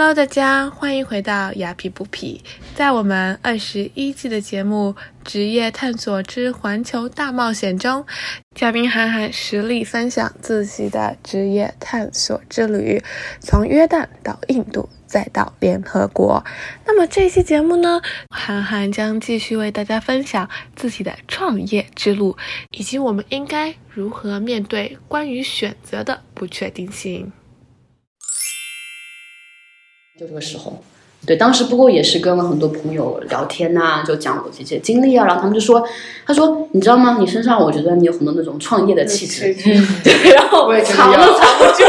Hello，大家欢迎回到雅痞不痞。在我们二十一季的节目《职业探索之环球大冒险》中，嘉宾韩寒实力分享自己的职业探索之旅，从约旦到印度，再到联合国。那么这期节目呢，韩寒将继续为大家分享自己的创业之路，以及我们应该如何面对关于选择的不确定性。就这个时候，对，当时不过也是跟了很多朋友聊天呐、就讲我这些经历啊，然后他们就说，他说你知道吗？你身上我觉得你有很多那种创业的气质，嗯，对，然后藏有都藏不住。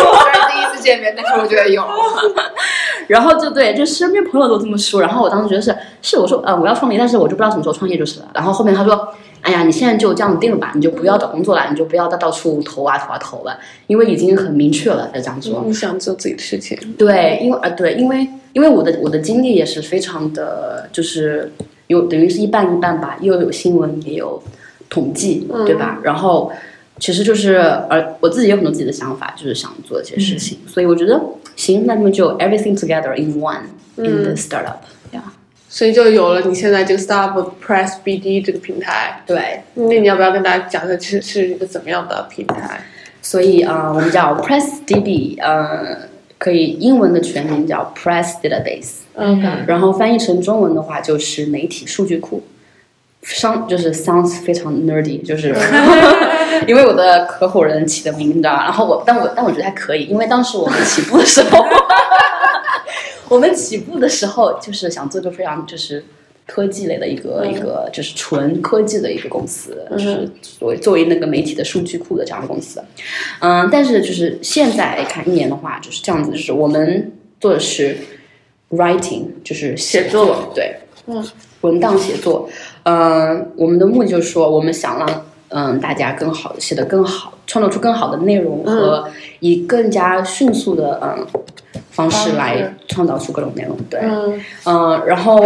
见面，但是我觉得有。然后就对，就身边朋友都这么说，然后我当时觉得是是，我说呃我要创业，但是我就不知道什么时候创业就是了。然后后面他说，哎呀，你现在就这样定了吧，你就不要找工作了，你就不要再到处投啊投啊投了，因为已经很明确了，他这样说。你想做自己的事情，对，因为呃对，因为因为我的我的经历也是非常的，就是有等于是一半一半吧，又有新闻也有统计，对吧？然后其实就是呃我自己有很多自己的想法，就是想做这些事情，所以我觉得行，那么就 everything together in one in the startup，呀、所以就有了你现在这个 Startup Press BD 这个平台。对，那你要不要跟大家讲一下，是是一个怎么样的平台？所以啊、呃我们叫 PressDB，呃，可以英文的全名叫 Press Database。OK，然后翻译成中文的话就是媒体数据库，商就是 sounds 非常 nerdy，就是 因为我的合伙人起的名，你知道吧？然后我，但我但我觉得还可以，因为当时我们起步的时候，我们起步的时候就是想做一个非常就是科技类的一个、一个就是纯科技的一个公司，就是作为作为那个媒体的数据库的这样的公司，嗯，但是就是现在来看一年的话就是这样子，就是我们做的是 writing，就是写写作。对，嗯，文档写作，嗯，我们的目的就是说，我们想让嗯大家更好的写得更好，创造出更好的内容和以更加迅速的嗯方式来创造出各种内容，对，嗯。嗯，然后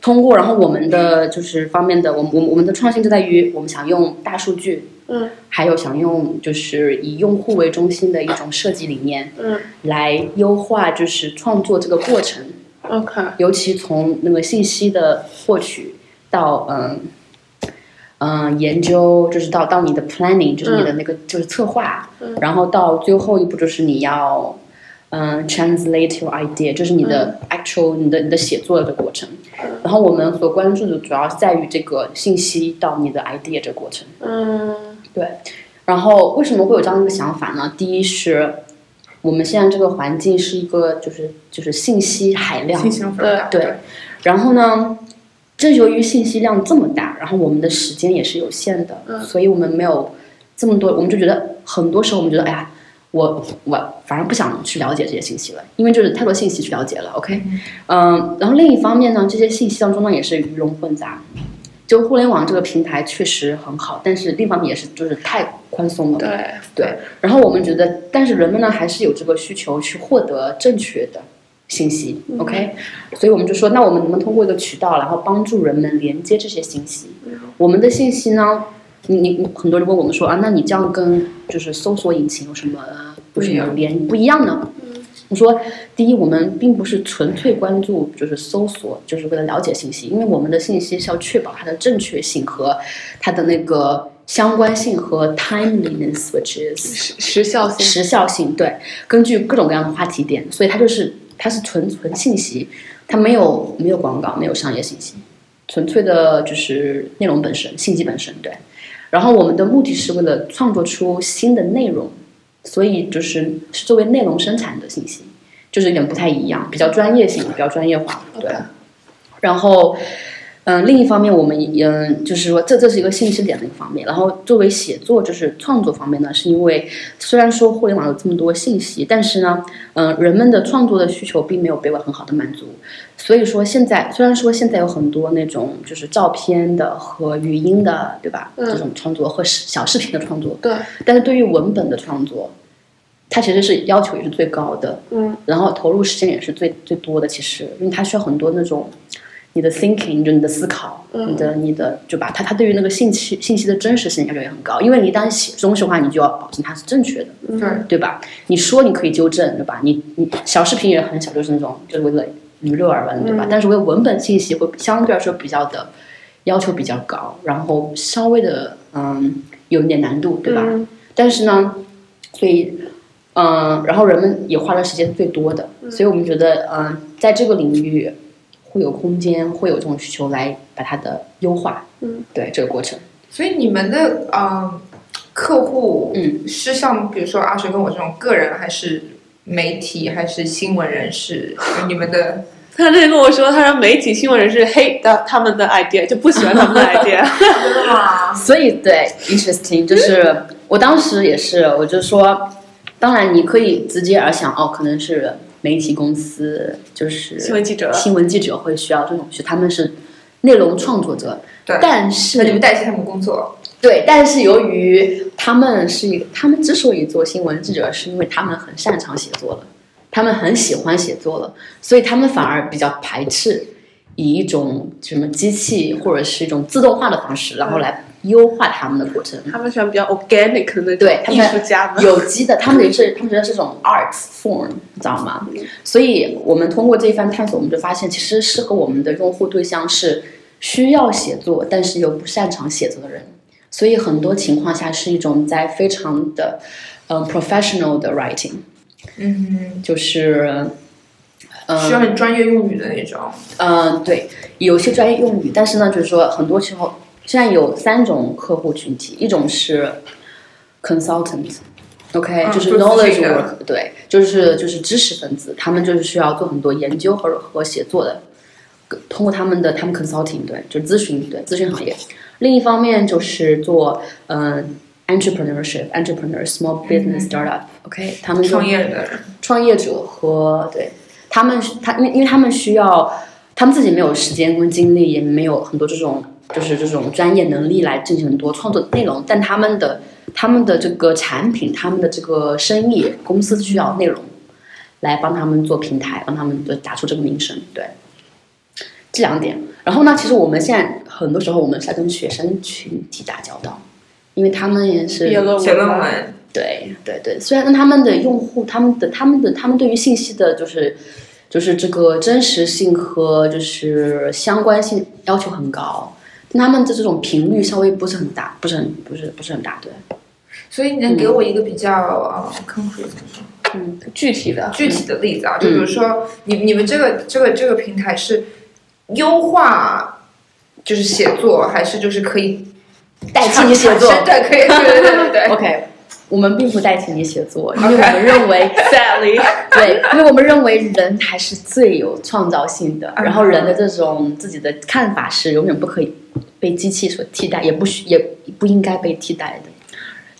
通过，然后我们的就是方面的，我们我们我们的创新就在于我们想用大数据，嗯。还有想用就是以用户为中心的一种设计理念，嗯。来优化就是创作这个过程，，OK，尤其从那个信息的获取到嗯嗯研究，就是到到你的 planning，就是你的那个就是策划，然后到最后一步就是你要嗯 translate your idea，就是你的 actual、你的你的写作的过程。然后我们所关注的主要在于这个信息到你的 idea 这个过程。嗯对，然后为什么会有这样一个想法呢？第一是我们现在这个环境是一个就是就是信息海量。对，然后呢，正由于信息量这么大，然后我们的时间也是有限的，嗯所以我们没有这么多，我们就觉得很多时候我们觉得，哎呀，我我反而不想去了解这些信息了，因为就是太多信息去了解了。OK，嗯、然后另一方面呢，这些信息当中呢也是鱼龙混杂。就互联网这个平台确实很好，但是另一方面也是就是太宽松了。对，对，然后我们觉得，但是人们呢还是有这个需求去获得正确的信息、o k 所以我们就说，那我们能不能通过一个渠道，然后帮助人们连接这些信息？我们的信息呢，你你你很多人问我们说啊，那你这样跟就是搜索引擎有什么有什么连不一样呢？我说，第一，我们并不是纯粹关注就是搜索，就是为了了解信息，因为我们的信息是要确保它的正确性和它的那个相关性和 timeliness，which is 时时效性，时效性，对，根据各种各样的话题点，所以它就是它是纯纯信息，它没有没有广告，没有商业信息，纯粹的就是内容本身，信息本身，对。然后我们的目的是为了创作出新的内容，所以就是是作为内容生产的信息，就是有点不太一样，比较专业性，比较专业化，对。然后，嗯、另一方面，我们嗯、就是说，这这是一个信息点的一个方面。然后，作为写作就是创作方面呢，是因为虽然说互联网有这么多信息，但是呢，嗯、人们的创作的需求并没有被我很好的满足。所以说，现在虽然说现在有很多那种就是照片的和语音的，对吧？嗯这种创作和视小视频的创作，对，但是对于文本的创作，它其实是要求也是最高的，嗯，然后投入时间也是最最多的。其实，因为它需要很多那种你的 thinking 就你的思考，嗯你的你的就把它它对于那个信息信息的真实性要求也很高，因为你一旦写东西的话，你就要保证它是正确的，对，对吧？你说你可以纠正，对吧？你你小视频也很小，就是那种就是为了娱乐而玩，对吧？但是为文本信息会相对来说比较的要求比较高，然后稍微的嗯有一点难度，对吧？嗯但是呢，所以嗯，然后人们也花的时间最多的，所以我们觉得嗯，在这个领域会有空间，会有这种需求来把它的优化，嗯，对这个过程，所以你们的呃客户嗯是像比如说阿水跟我这种个人，还是媒体，还是新闻人士？你们的 他那天跟我说，他说媒体新闻人士 hate 的他们的 idea，就不喜欢他们的 idea。真的吗？所以对，interesting，就是我当时也是，我就说，当然你可以直接而想，哦，可能是媒体公司，就是新闻记者。新闻记者会需要这种，是他们是内容创作者，对，但那你们代替他们工作，对，但是由于他们是一个，他们之所以做新闻记者，是因为他们很擅长写作了，他们很喜欢写作了，所以他们反而比较排斥以一种什么机器或者是一种自动化的方式，然后来优化他们的过程。他们喜欢比较 organic 的对他们术家们。有机的，他们也是，他们觉得是一种 art form，你知道吗？所以我们通过这一番探索，我们就发现，其实适合我们的用户对象是需要写作，但是又不擅长写作的人。所以很多情况下是一种在非常的嗯、professional 的 writing，嗯，就是嗯、需要很专业用语的那种。嗯，对，有些专业用语，但是呢，就是说很多时候，现在有三种客户群体，一种是 consultant，OK，、嗯就是 knowledge work，对，就是就是知识分子，他们就是需要做很多研究和和写作的，通过他们的他们 consulting，对，就是咨询，对，咨询行业。另一方面就是做嗯、entrepreneurship，entrepreneur，small business startup，OK，、他们就创业的，创业者和对他们，他因为因为他们需要，他们自己没有时间跟精力，也没有很多这种就是这种专业能力来进行很多创作内容，但他们的他们的这个产品，他们的这个生意公司需要内容来帮他们做平台，帮他们的打出这个名声，对。这两点，然后呢，其实我们现在很多时候我们是在跟学生群体打交道，因为他们也是写论文，对对对，虽然他们的用户，他们的他们的他们对于信息的，就是就是这个真实性和就是相关性要求很高，但他们的这种频率稍微不是很大，不是很不是不是很大，对，所以你能给我一个比较呃 concrete 嗯，具体的，具体的例子啊？就比如说，你你们这个这个这个平台是优化，就是写作，还是就是可以代替你写作？对，可以，对对对对。对。OK，我们并不代替你写作，因为我们认为，sadly，对，因为我们认为人还是最有创造性的，嗯。然后人的这种自己的看法是永远不可以被机器所替代，也不需也不应该被替代的。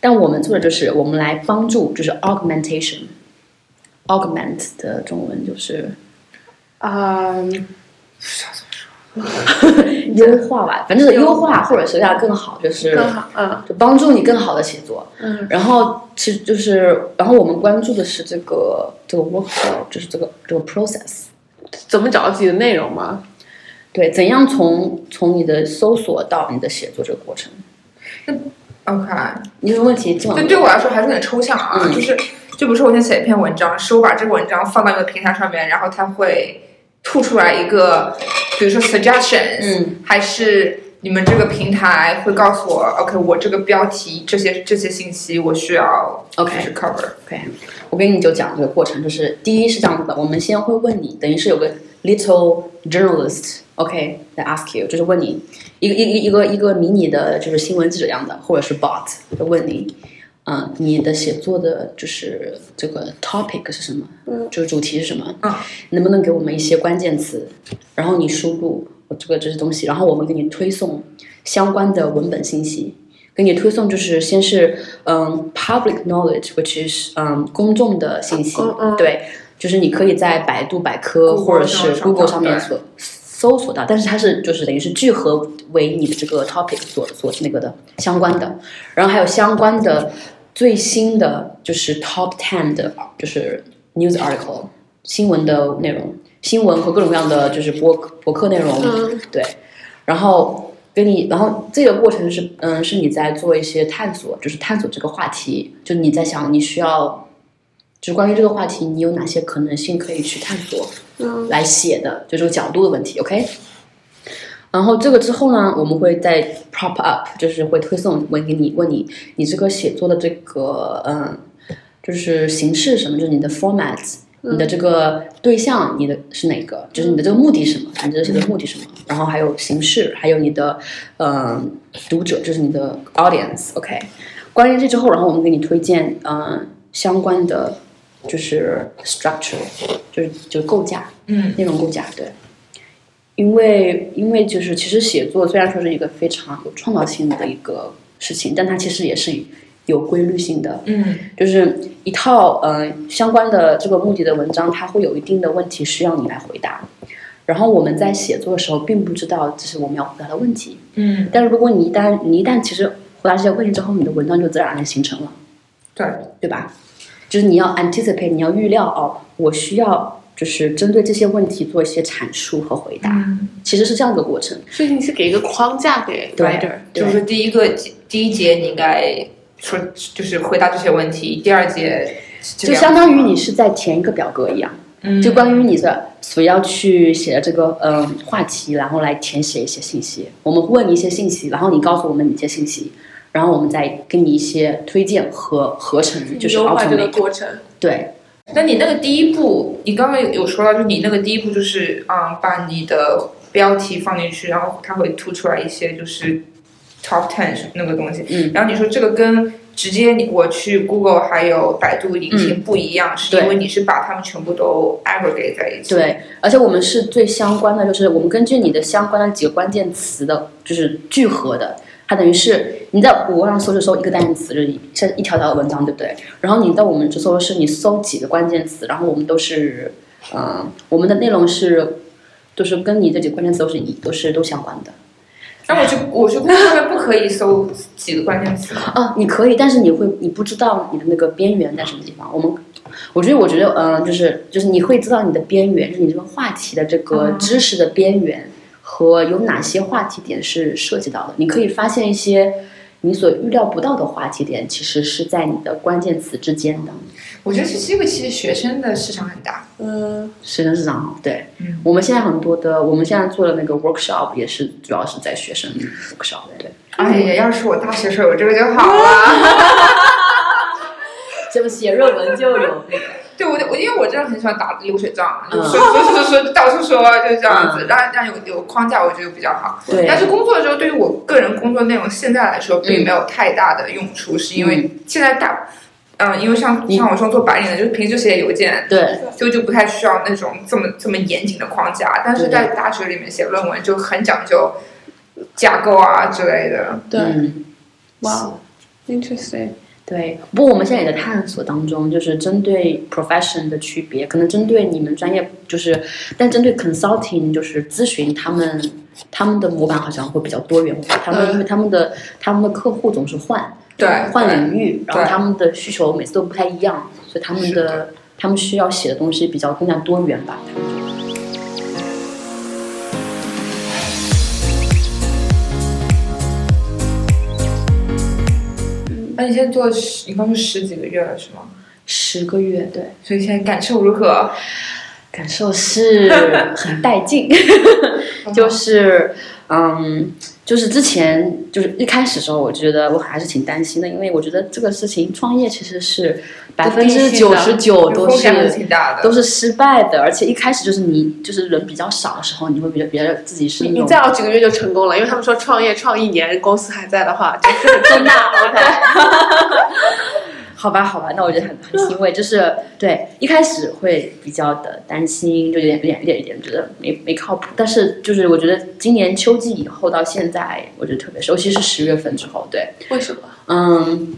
但我们做的就是我们来帮助，就是 augmentation，augment 的中文就是啊，优化吧，反正是优化或者是让它更好，就是更好，嗯就帮助你更好的写作。嗯然后其实就是，然后我们关注的是这个这个 workflow，就是这个这个 process。怎么找到自己的内容吗？对，怎样从从你的搜索到你的写作这个过程？那 OK，你这个问题？基本对上对我来说还是有点抽象啊，嗯。就是就比如说我先写一篇文章，是我把这个文章放到一个平台上面，然后它会吐出来一个，比如说 suggestions，嗯，还是你们这个平台会告诉我，OK，我这个标题这些这些信息我需要 OK 就是 cover，OK，我跟你就讲这个过程，就是第一是这样子的，我们先会问你，等于是有个 little journalist，OK，、来 ask you，就是问你一个一个一个一个迷你的，就是新闻记者一样的，或者是 bot，就问你，嗯、你的写作的就是这个 topic 是什么？嗯，就是主题是什么？啊，能不能给我们一些关键词？然后你输入我这个这些东西，然后我们给你推送相关的文本信息。给你推送就是先是嗯 public knowledge，which is 嗯公众的信息，嗯嗯对，就是你可以在百度百科或者是 Google 上面所搜索到，但是它是就是等于是聚合为你的这个 topic 所所那个的相关的，然后还有相关的最新的就是 top ten 的，就是 news article 新闻的内容，新闻和各种各样的就是博博客内容，嗯。对，然后跟你，然后这个过程是，嗯，是你在做一些探索，就是探索这个话题，就你在想你需要，就是关于这个话题，你有哪些可能性可以去探索嗯来写的，就这个角度的问题，OK。然后这个之后呢，我们会再 prop up，就是会推送问给你，问你你这个写作的这个嗯，就是形式什么，就是你的 format，你的这个对象，你的是哪个？就是你的这个目的什么？你这个写的目的是什么？然后还有形式，还有你的嗯读者，就是你的 audience，OK。关于这之后，然后我们给你推荐嗯相关的就是 structure，就是就是构架，嗯，内容构架，对。因为因为就是其实写作虽然说是一个非常有创造性的一个事情，但它其实也是有规律性的，嗯就是一套呃相关的这个目的的文章，它会有一定的问题需要你来回答。然后我们在写作的时候，并不知道这是我们要回答的问题。嗯，但是如果你一旦你一旦其实回答这些问题之后，你的文章就自然而然形成了，对，对吧？就是你要 anticipate，你要预料哦，我需要就是针对这些问题做一些阐述和回答，嗯，其实是这样一个过程。所以你是给一个框架给对 writer，就是第一个第一节你应该说就是回答这些问题，第二节就相当于你是在填一个表格一样，嗯。就关于你的所要去写的这个嗯、呃话题，然后来填写一些信息。我们问你一些信息，然后你告诉我们你一些信息，然后我们再给你一些推荐和合成，就是优化这个。过程。对那你那个第一步，你刚刚有有说到，就你那个第一步就是嗯，把你的标题放进去，然后它会突出来一些就是 top ten 那个东西。嗯然后你说这个跟直接你我去 Google 还有百度引擎不一样，是因为你是把它们全部都 aggregate 在一起。，对，而且我们是最相关的，就是我们根据你的相关的几个关键词的，就是聚合的。它等于是你在谷歌上搜就搜，一个单词就是一这一条条的文章，对不对？然后你在我们这搜是你搜几个关键词，然后我们都是，嗯、我们的内容是，就是跟你这几个关键词都是一都是都相关的。那我去我去 Google 上面不可以搜几个关键词吗？啊，你可以，但是你会你不知道你的那个边缘在什么地方。我们，我觉得，我觉得，嗯、就是就是你会知道你的边缘，就是你这个话题的这个嗯知识的边缘和有哪些话题点是涉及到的。你可以发现一些你所预料不到的话题点，其实是在你的关键词之间的。我觉得这是因为其实学生的市场很大。嗯，学生市场好，对，嗯我们现在很多的，我们现在做的那个 workshop 也是主要是在学生 workshop，对，哎呀，要是我大学时候有这个就好了。这不写论文就有那个。对我，我因为我真的很喜欢打流水账，说说说说到处说，就这样子，嗯让让有有框架，我觉得比较好。对但是工作的时候，对于我个人工作内容现在来说，并没有太大的用处，是因为现在大，嗯、因为像像我说做白领的，就是平时就写邮件，对，就就不太需要那种这么这么严谨的框架。但是在大学里面写论文就很讲究架构啊之类的。对，嗯哇，interesting，对，不过我们现在也在探索当中，就是针对 profession 的区别，可能针对你们专业，就是但针对 consulting 就是咨询，他们他们的模板好像会比较多元化，他们嗯。因为他们的他们的客户总是换对，换领域，然后他们的需求每次都不太一样，所以他们是的他们需要写的东西比较更加多元吧。他们那你现在做十，你刚说十几个月了是吗？十个月，对，所以现在感受如何？感受是很带劲。就是，嗯，就是之前就是一开始的时候，我觉得我还是挺担心的，因为我觉得这个事情创业其实是百分之九十九都是。都是失败的，而且一开始就是你就是人比较少的时候，你会比较比较自己是你你再熬几个月就成功了，因为他们说创业创一年，公司还在的话，就是真的 OK。好吧，好吧，那我觉得很很欣慰，就是对一开始会比较的担心，就有点有点有点有点觉得没没靠谱，但是就是我觉得今年秋季以后到现在，我觉得特别是，尤其是十月份之后，对，为什么？嗯，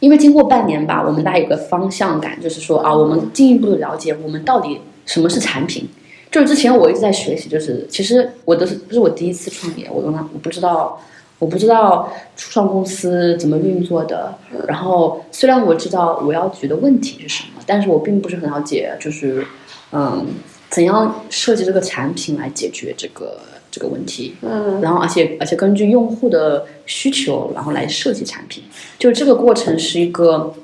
因为经过半年吧，我们大家有个方向感，就是说啊，我们进一步的了解我们到底什么是产品。就是之前我一直在学习，就是其实我都是这是我第一次创业，我刚刚我不知道我不知道初创公司怎么运作的。然后虽然我知道我要解决的问题是什么，但是我并不是很了解，就是嗯，怎样设计这个产品来解决这个这个问题。嗯然后而且而且根据用户的需求，然后来设计产品，就这个过程是一个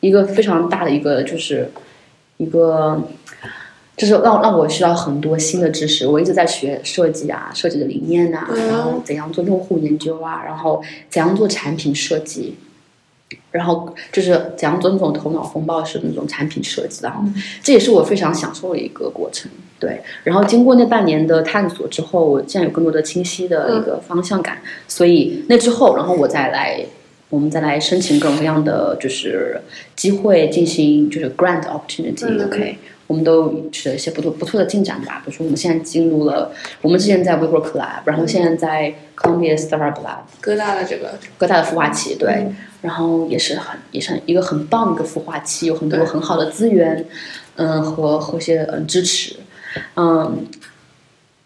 一个非常大的一个就是一个。就是让让我学到很多新的知识，我一直在学设计啊，设计的理念啊，嗯。然后怎样做用户研究啊，然后怎样做产品设计，然后就是怎样做那种头脑风暴式的那种产品设计，然后这也是我非常享受的一个过程。对，然后经过那半年的探索之后，我现在有更多的清晰的一个方向感，所以那之后，然后我再来，我们再来申请各种各样的就是机会进行就是 grant opportunity，、嗯 OK，我们都取得一些不错不错的进展吧。比如说我们现在进入了，我们之前在 WeWork Lab，然后现在在 Columbia Startup Lab，哥大的这个。哥大的孵化器，对，然后也是很也是很一个很棒的一个孵化器，有很多很好的资源，嗯，和和一些嗯支持，嗯，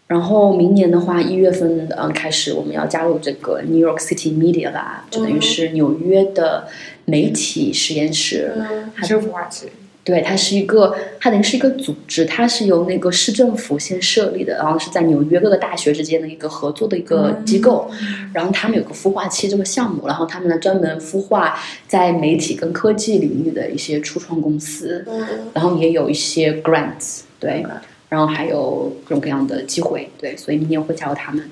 然后明年的话，一月份嗯开始我们要加入这个 New York City Media Lab，就等于是纽约的媒体实验室，嗯。还是孵化器。对，它是一个，它等于是一个组织，它是由那个市政府先设立的，然后是在纽约各个大学之间的一个合作的一个机构，然后他们有个孵化器这个项目，然后他们呢专门孵化在媒体跟科技领域的一些初创公司，嗯然后也有一些 grants，对，然后还有各种各样的机会，对，所以明年会加入他们。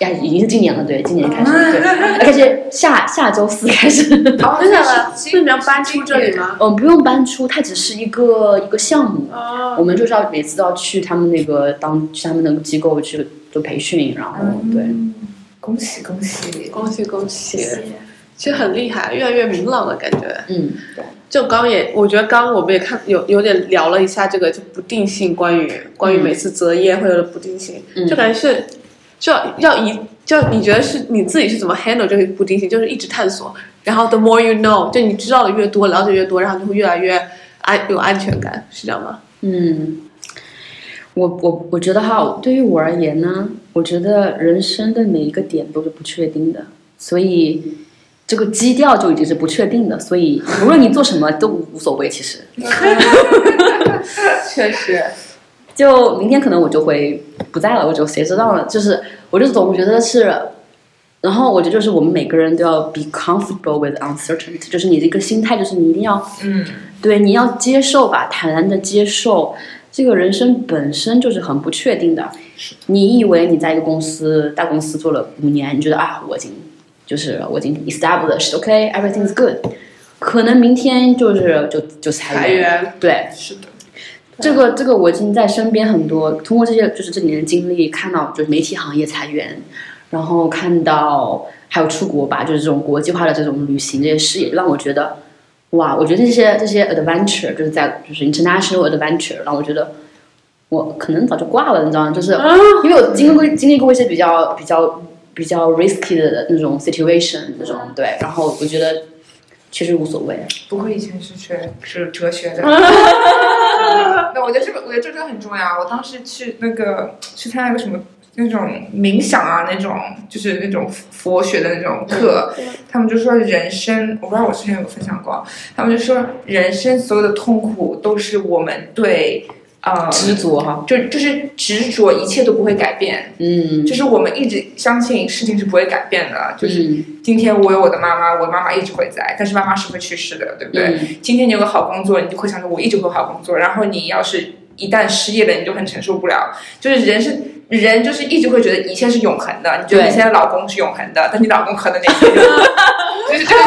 呀，已经是今年了，对，今年开始，对，而且下下周四开始，哦，真的吗？是那你们要搬出这里？吗？嗯，不用搬出，它只是一个一个项目，哦，我们就是要每次都要去他们那个当去他们那个机构去做培训，然后对，嗯恭喜恭喜！恭喜恭喜！其实很厉害，越来越明朗了感觉。嗯，对，就刚也，我觉得刚我们也看有有点聊了一下这个就不定性，关于关于每次择业会有的不定性，嗯就感觉是就要要一就你觉得是你自己是怎么 handle 这个不定性，就是一直探索，然后 the more you know，就你知道的越多，了解越多，然后就会越来越安有安全感，是这样吗？嗯，我我我觉得哈，对于我而言呢，我觉得人生的每一个点都是不确定的，所以这个基调就已经是不确定的，所以无论你做什么都无所谓，其实。确实，就明天可能我就会不在了，我就谁知道了？就是我就总觉得是，然后我觉得就是我们每个人都要 be comfortable with uncertainty，就是你这个心态，就是你一定要嗯，对你要接受吧，坦然的接受这个人生本身就是很不确定的。你以为你在一个公司大公司做了五年，你觉得啊我已经就是我已经 established，OK，everything's、good，可能明天就是就就裁裁员对。是的，这个这个我已经在身边很多通过这些就是这几年的经历看到，就是媒体行业裁员，然后看到还有出国吧，就是这种国际化的这种旅行这些事业，让我觉得哇，我觉得这些这些 adventure 就是在就是 international adventure，让我觉得我可能早就挂了，你知道吗？就是因为我经历过经历过一些比较比较比较 risky 的那种 situation 那种对，然后我觉得其实无所谓。不过以前是学是哲学的。那我觉得这个，我觉得这个很重要。我当时去那个去参加一个什么那种冥想啊，那种就是那种佛学的那种课，他们就说人生，我不知道我之前有分享过，他们就说人生所有的痛苦都是我们对呃执着哈，就就是执着，一切都不会改变。嗯，就是我们一直相信事情是不会改变的，就是嗯今天我有我的妈妈，我的妈妈一直会在，但是妈妈是会去世的，对不对？嗯今天你有个好工作，你就会想着我一直会有好工作，然后你要是一旦失业了，你就很承受不了。就是人是人，就是一直会觉得一切是永恒的。你觉得你现在老公是永恒的，但你老公可能哪天就就是就是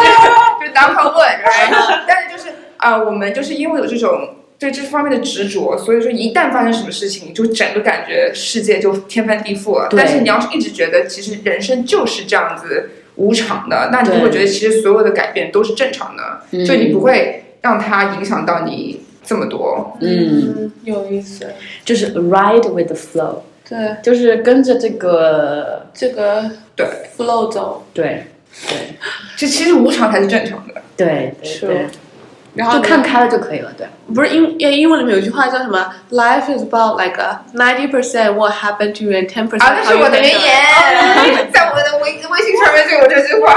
就是 knock on wood，right？但是就是啊、我们就是因为有这种。对这方面的执着，所以说一旦发生什么事情，就整个感觉世界就天翻地覆了。但是你要是一直觉得其实人生就是这样子无常的，那你就会觉得其实所有的改变都是正常的。嗯就你不会让它影响到你这么多。嗯，有意思。就是 ride with the flow，对，就是跟着这个，这个对 flow 走，对对就其实无常才是正常的。对对是对，然后就看开了就可以了，对。不是英英英文里面有句话叫什么？Life is about like a ninety percent what happened to you and ten percent 啊，那是我的名言，在我的微微信上面就有这句话。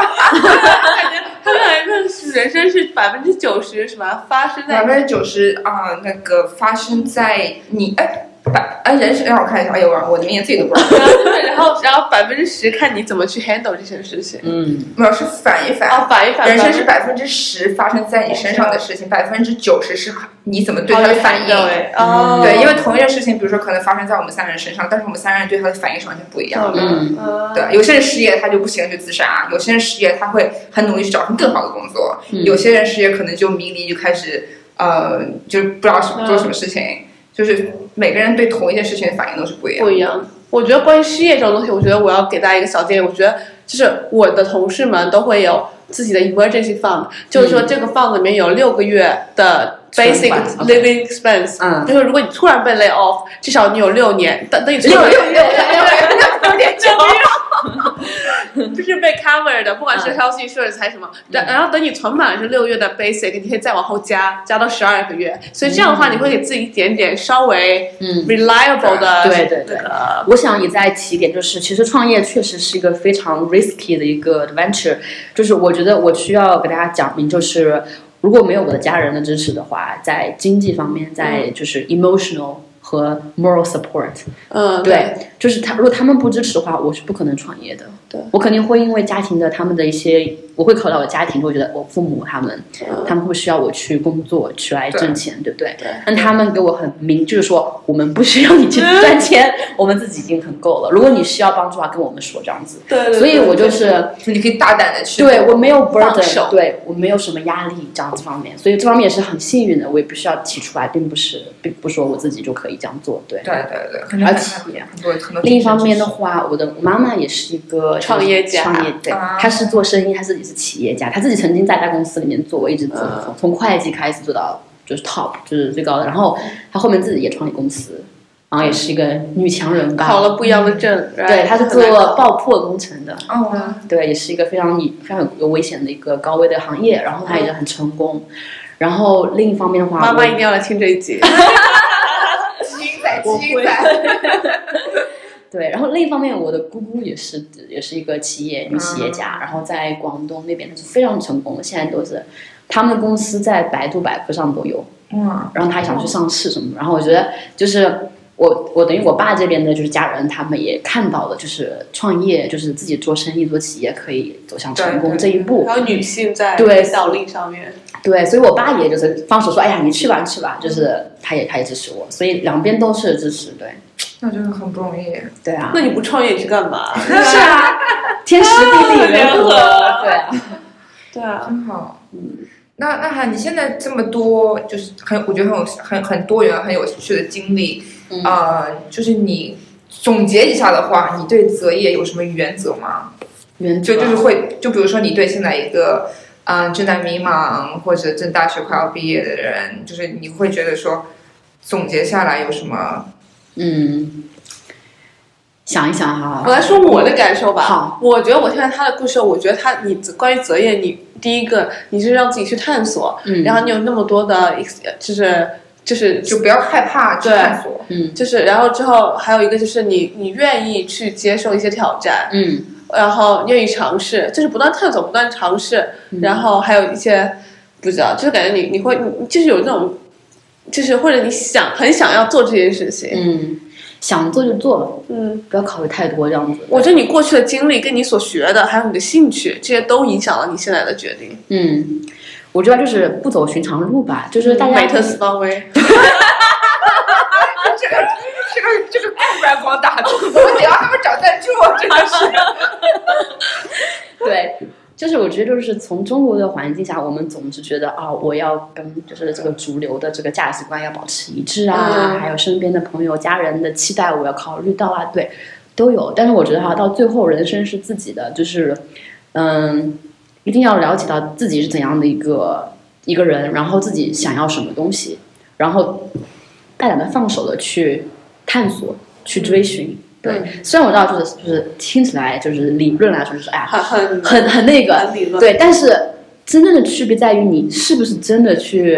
他们来认识人生是百分之九十什么发生在百分之九十啊，那个发生在你哎，百哎人是让我看一下，哎呦我我的名字自己都不知道，然后然后百分之十看你怎么去 handle 这些事情。嗯，没有是反一反。哦，反一反，人生是百分之十发生在你身上的事情，百分之九十是你怎么对他的反应。对，哦，对，因为同一件事情，比如说可能发生在我们三个人身上，但是我们三个人对他的反应是完全不一样的。嗯嗯，对，有些人失业他就不行就自杀，有些人失业他会很努力去找份更好的工作，嗯有些人失业可能就迷离就开始呃就不知道什么做什么事情，就是每个人对同一件事情的反应都是不一样。不一样。我觉得关于失业这种东西，我觉得我要给大家一个小建议。我觉得就是我的同事们都会有自己的 emergency fund，就是说这个 fund 里面有六个月的 basic living expense，嗯就是如果你突然被 lay off，至少你有六年，等等你六 六六六有点久。就是被 cover 的，不管是 health insurance 还是什么，然、然后等你存满了这六月的 basic，你可以再往后加，加到十二个月，所以这样的话，你会给自己一点点稍微嗯。reliable 的对对对。我想也在提一点，就是其实创业确实是一个非常 risky 的一个 adventure，就是我觉得我需要给大家讲明，就是如果没有我的家人的支持的话，在经济方面，在就是 emotional 和 moral support，嗯，对，就是他如果他们不支持的话，我是不可能创业的。对，我肯定会因为家庭的他们的一些，我会考虑到我家庭，会觉得我父母他们，他们会需要我去工作去来挣钱，对不对？对但他们给我很明，就是说我们不需要你去赚钱，我们自己已经很够了。如果你需要帮助的话，跟我们说这样子。对对，所以我就是你可以大胆的去对我没有 burden，对我没有什么压力这样子方面，所以这方面也是很幸运的。我也不需要提出来，并不是并不说我自己就可以这样做，对。对对对，而且。另一方面的话，我的妈妈也是一个创业家创业对啊，她是做生意，他自己是企业家，他自己曾经在大公司里面做过，一直做嗯从从会计开始做到就是 top，就是最高的。然后他后面自己也创立公司，然后也是一个女强人吧。考了不一样的证，对，他是做爆破工程的，哦，对，也是一个非常非常有危险的一个高危的行业，然后他也很成功。然后另一方面的话，妈妈一定要来听这一集。基因仔，我会基因仔。对，然后另一方面，我的姑姑也是也是一个企业女企业家，然后在广东那边她是非常成功的，现在都是他们的公司在百度百科上都有，嗯，然后他也想去上市什么的，然后我觉得就是我我等于我爸这边的就是家人，他们也看到了，就是创业就是自己做生意做企业可以走向成功这一步，还有女性在对领导力上面，对，所以我爸也就是放手说，哎呀，你去吧去吧，就是他也他也支持我，所以两边都是支持，对那真的很不容易。对啊，那你不创业你去干嘛？是啊，天时地利人和，对啊。对啊，真好。嗯那那哈，你现在这么多，就是很，我觉得很有很很多元、很有趣的经历，啊呃，就是你总结一下的话，你对择业有什么原则吗？原则就就是会，就比如说你对现在一个，嗯、正在迷茫或者正大学快要毕业的人，就是你会觉得说，总结下来有什么？嗯，想一想哈，我来说我的感受吧。好，我觉得我听完他的故事，我觉得他你关于择业，你第一个你是让自己去探索，嗯。然后你有那么多的就是就是就不要害怕去对探索。嗯。就是，然后之后还有一个就是你你愿意去接受一些挑战，嗯。然后愿意尝试，就是不断探索，不断尝试，嗯。然后还有一些不知道，就是感觉你你会你就是有那种，就是或者你想很想要做这件事情，嗯，想做就做了，嗯，不要考虑太多这样子。我觉得你过去的经历跟你所学的，还有你的兴趣，这些都影响了你现在的决定。嗯，我觉得就是不走寻常路吧，就是大家美特斯邦威，这个这个这个突然光打住，我得让他们找赞助，真的是。对。就是我觉得，就是从中国的环境下，我们总是觉得啊、我要跟就是这个主流的这个价值观要保持一致啊，嗯还有身边的朋友、家人的期待，我要考虑到啊，对，都有。但是我觉得哈，到最后人生是自己的，就是嗯，一定要了解到自己是怎样的一个一个人，然后自己想要什么东西，然后大胆的放手的去探索、去追寻。对，虽然我知道就是就是听起来就是理论来说就是哎呀，很很很很那个，很理论，对，但是真正的区别在于你是不是真的去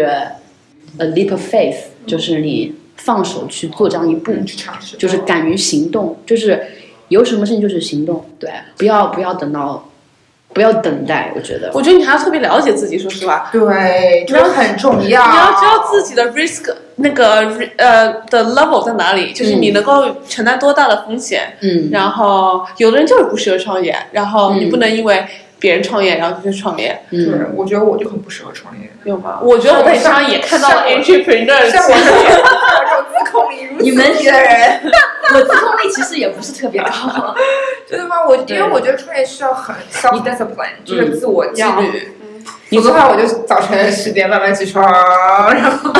a leap of faith，就是你放手去做这样一步，去尝试，就是敢于行动，就是有什么事情就是行动，对，不要不要等到不要等待，我觉得。我觉得你还要特别了解自己，说实话，对，这个很重要。你要知道自己的 risk 那个呃的 level 在哪里，就是你能够承担多大的风险。嗯，然后有的人就是不适合创业，然后你不能因为别人创业然后就去创业。对，我觉得我就很不适合创业。有吗？我觉得我在上也看到了 entrepreneur，像我这种自控力如此低的人，我自控力其实也不是特别高。真的吗？我因为我觉得创业需要很 self discipline，就是自我纪律。否则的话，我就早晨十点慢慢起床，然后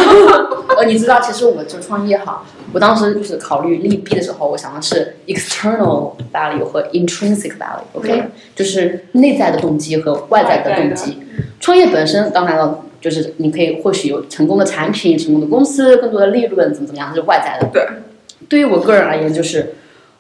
呃，你知道，其实我就创业哈，我当时就是考虑利弊的时候，我想的是 external value 和 intrinsic value，OK，就是内在的动机和外在的动机。创业本身当然了，就是你可以或许有成功的产品、成功的公司、更多的利润，怎么怎么样，这是外在的。对，对于我个人而言，就是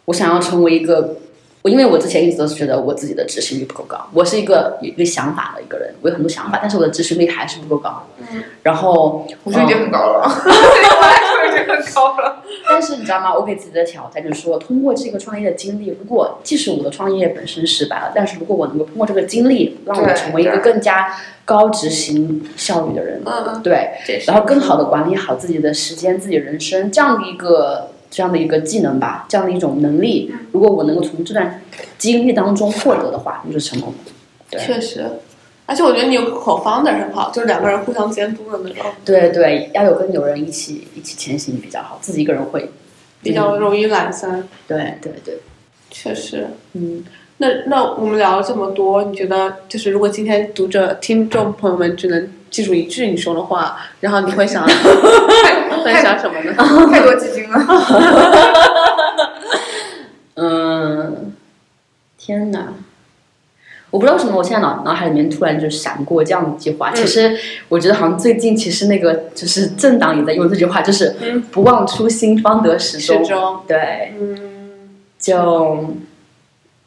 我想要成为一个。我因为我之前一直都是觉得我自己的执行力不够高，我是一个有一个想法的一个人，我有很多想法，但是我的执行力还是不够高。嗯，然后我觉得已经很高了，对 我来说已经很高了。但是你知道吗？我给自己的挑战就是说，通过这个创业的经历，如果即使我的创业本身失败了，但是如果我能够通过这个经历，让我成为一个更加高执行效率的人，嗯，对，然后更好的管理好自己的时间、自己人生，这样的一个。这样的一个技能吧，这样的一种能力，如果我能够从这段经历当中获得的话，就是成功对。确实，而且我觉得你有口方的很好，就是两个人互相监督的那种。对对，要有跟有人一起一起前行比较好，自己一个人会比较容易懒散。对对对，确实。嗯，那那我们聊了这么多，你觉得就是如果今天读者听众朋友们只能记住一句你说的话，然后你会想？分享什么呢？太多基金了。嗯，天哪！我不知道为什么，我现在脑脑海里面突然就闪过这样一句话。其实我觉得，好像最近其实那个就是政党也在用这句话，就是“不忘初心，方得始终”。对，嗯，就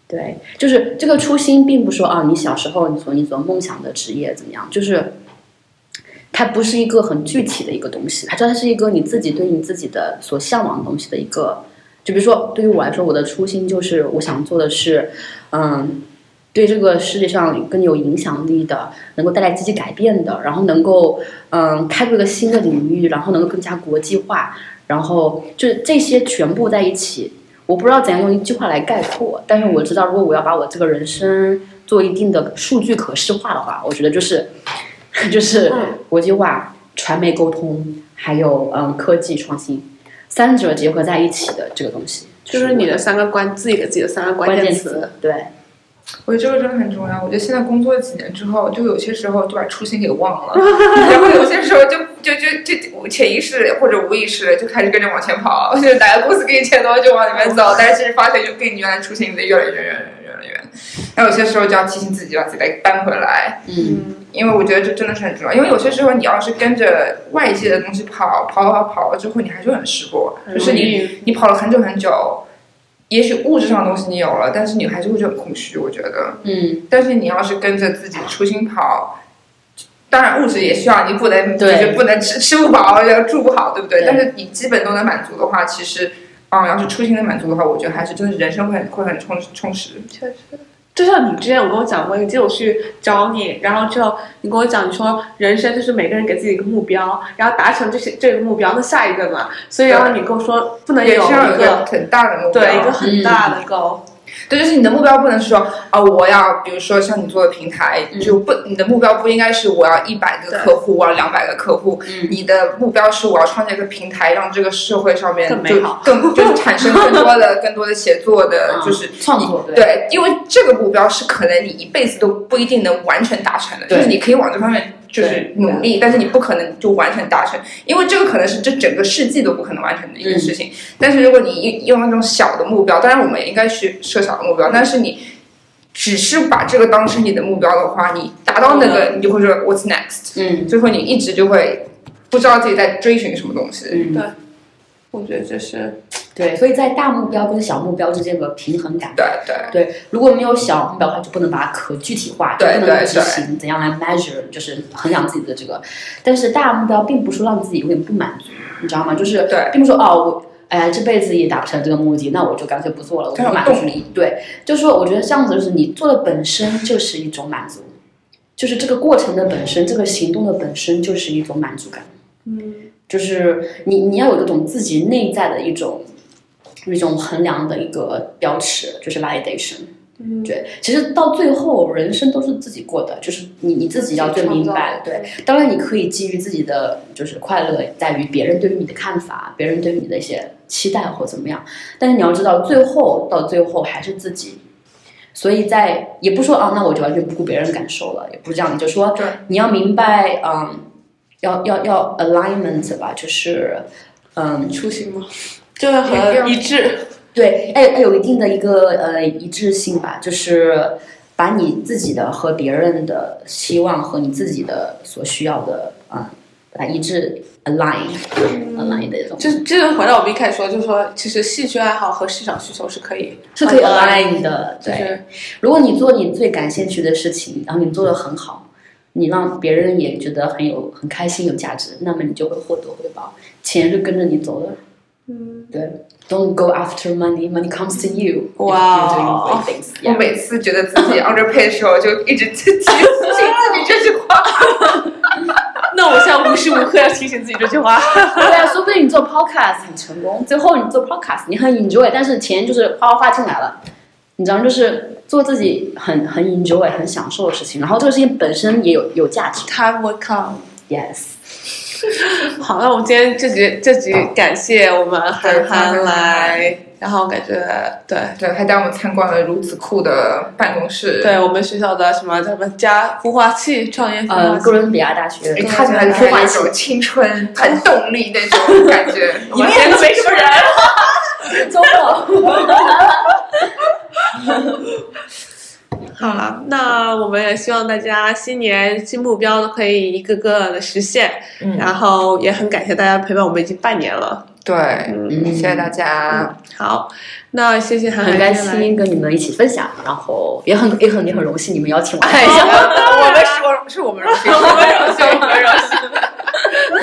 对，就是这个初心，并不说啊，你小时候你所你所梦想的职业怎么样，就是。它不是一个很具体的一个东西，它它是一个你自己对你自己的所向往的东西的一个。就比如说，对于我来说，我的初心就是我想做的是，嗯，对这个世界上更有影响力的，能够带来积极改变的，然后能够嗯开拓一个新的领域，然后能够更加国际化，然后就是这些全部在一起。我不知道怎样用一句话来概括，但是我知道，如果我要把我这个人生做一定的数据可视化的话，我觉得就是。就是国际化、传媒沟通，还有嗯科技创新，三者结合在一起的这个东西，就是你的三个关自己给自己的三个关键词。对，我觉得这个真的很重要。我觉得现在工作几年之后，就有些时候就把初心给忘了，然后有些时候就就就就潜意识或者无意识就开始跟着往前跑。就哪个公司给你钱多就往里面走，但是其实发现就跟你原来初心离得越来越远，越来越远。然后有些时候就要提醒自己，把自己再搬回来。嗯。因为我觉得这真的是很重要，因为有些时候你要是跟着外界的东西跑，跑跑跑了之后，你还是很失落。就是你你跑了很久很久，也许物质上的东西你有了，但是你还是会觉得很空虚。我觉得，嗯。但是你要是跟着自己初心跑，当然物质也需要，你不能就是不能吃吃不饱，要住不好，对不对？但是你基本都能满足的话，其实，啊，要是初心能满足的话，我觉得还是就是人生会会很充充实。确实。就像你之前有跟我讲过，你记得我去找你，然后之后你跟我讲，你说人生就是每个人给自己一个目标，然后达成这些这个目标，那下一个嘛？所以然后你跟我说不能有一个很大的目标，对，一个很大的 goal。对，就是你的目标不能是说啊，我要比如说像你做的平台，就不你的目标不应该是我要一百个客户，我要两百个客户。你的目标是我要创建一个平台，让这个社会上面就更就是产生更多的 更多的写作的，就是创作。对，因为这个目标是可能你一辈子都不一定能完全达成的，就是你可以往这方面。就是努力，但是你不可能就完全达成，因为这个可能是这整个世纪都不可能完成的一个事情。但是如果你用那种小的目标，当然我们也应该去设小的目标，但是你只是把这个当成你的目标的话，你达到那个，你就会说 What's next？嗯，最后你一直就会不知道自己在追寻什么东西。嗯，对，我觉得这是。对，所以在大目标跟小目标之间的平衡感。对对对，如果没有小目标的话，就不能把它可具体化，就不能执行。怎样来 measure，就是衡量自己的这个。但是大目标并不是让自己有点不满足，你知道吗？就是，对，并不是说哦，我哎呀，这辈子也达不成这个目的，那我就干脆不做了，我不满足你。对，就是说，我觉得这样子就是你做的本身就是一种满足，就是这个过程的本身，这个行动的本身就是一种满足感。嗯就是你你要有一种自己内在的一种一种衡量的一个标尺，就是 validation。嗯，对，其实到最后，人生都是自己过的，就是你你自己要最明白。对，当然你可以基于自己的就是快乐，在于别人对于你的看法，别人对于你的一些期待或怎么样。但是你要知道，最后到最后还是自己。所以在也不说啊，那我就完全不顾别人感受了，也不是这样，你就说对你要明白，嗯，要要要 alignment 吧，就是嗯，初心吗？就是和一致。对，哎哎有一定的一个呃一致性吧，就是把你自己的和别人的希望和你自己的所需要的啊、把它一致 align align 的这种，就这就回到我们一开始说，就是说，其实兴趣爱好和市场需求是可以是可以 align align 的。对，就是如果你做你最感兴趣的事情，然后你做的很好，你让别人也觉得很有很开心有价值，那么你就会获得回报，钱是跟着你走的。嗯，对，Don't go after money, money comes to you. 哇 you're doing great things. 我每次觉得自己 underpay 的时候，就一直提提醒自己这句话。那我现在无时无刻要提醒自己这句话。对啊，说不定你做 podcast 很成功，最后你做 podcast 你很 enjoy，但是钱就是哗哗哗进来了，你知道，就是做自己很很 enjoy、很享受的事情，然后这个事情本身也有有价值。Time will come。Yes，好，那我们今天这集这集感谢我们韩寒来，然后感觉对对，还带我们参观了如此酷的办公室。对我们学校的什么叫什么加孵化器创业孵呃，哥伦比亚大学一看起来就是那种青春、很动力那种感觉。里面都没什么人。周末。好了，那我们也希望大家新年新目标都可以一个个的实现，嗯然后也很感谢大家陪伴我们已经半年了。对，嗯，谢谢大家。好，那谢谢韩寒很开心跟你们一起分享，然后也很也很也很荣幸你们邀请我。哎呀，我们是我是我们荣幸，我们荣幸，我们荣幸。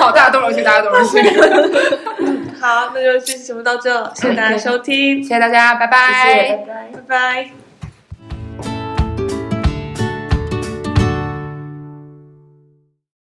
好，大家都荣幸，大家都荣幸。好，那就这期节目到这，谢谢大家收听，谢谢大家，拜拜。谢谢，拜拜。拜拜。